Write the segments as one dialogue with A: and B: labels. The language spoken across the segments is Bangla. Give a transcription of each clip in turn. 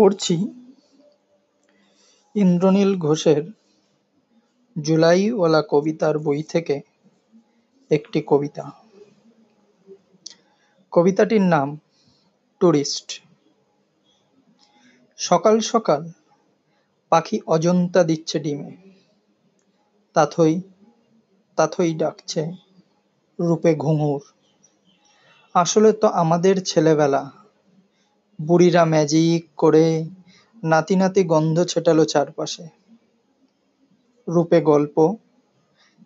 A: পড়ছি। ইন্দ্রনীল ঘোষের জুলাইওয়ালা কবিতার বই থেকে একটি কবিতা। কবিতাটির নাম, টুরিস্ট। সকাল সকাল পাখি অজন্তা দিচ্ছে ডিমে। তাথই তাথই ডাকছে রূপে ঘুঙুর। আসলে তো আমাদের ছেলেবেলা। বুড়িরা ম্যাজিক করে নাতি নাতি গন্ধ ছেটালো চারপাশে। রূপে গল্প,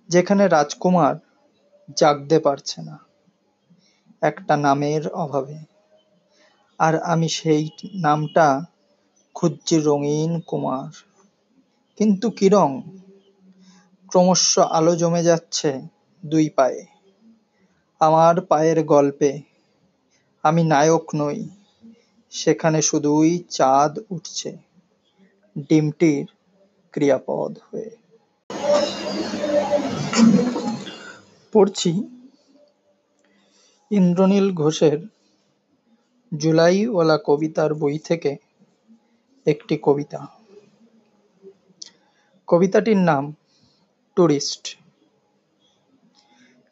A: যেখানে রাজকুমার জাগতে পারছে না, একটা নামের অভাবে। আর আমি সেই নামটা খুঁজছি রঙিন কুমার। কিন্তু কি রং? ক্রমশ আলো জমে যাচ্ছে দুই পায়ে। আমার পায়ের গল্পে আমি নায়ক নই। সেখানে শুধুই চাঁদ উঠছে, ডিমটির ক্রিয়াপদ হয়ে। পড়ছি ইন্দ্রনীল ঘোষের জুলাইওয়ালা কবিতার বই থেকে একটি কবিতা। কবিতাটির নাম টুরিস্ট।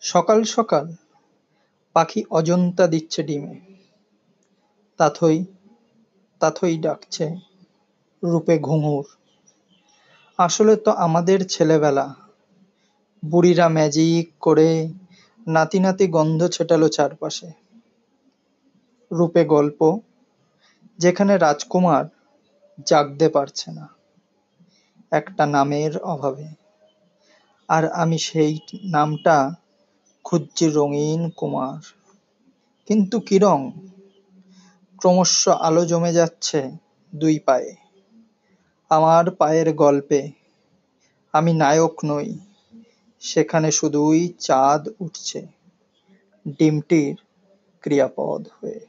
A: সকাল সকাল পাখি অজন্তা দিচ্ছে ডিমে। তাথই তাথই ডাকছে, রূপে ঘুঙুর। আসলে তো আমাদের ছেলেবেলা। বুড়িরা ম্যাজিক করে নাতি নাতি গন্ধ ছেটালো চারপাশে। রূপে গল্প, যেখানে রাজকুমার জাগতে পারছে না, একটা নামের অভাবে। আর আমি সেই নামটা খুঁজছি রঙিন কুমার। কিন্তু কি রং? ক্রমশ আলো জমে যাচ্ছে দুই পায়ে। আমার পায়ের গল্পে, আমি নায়ক নই, সেখানে শুধুই চাঁদ উঠছে, ডিমটির ক্রিয়াপদ হয়ে।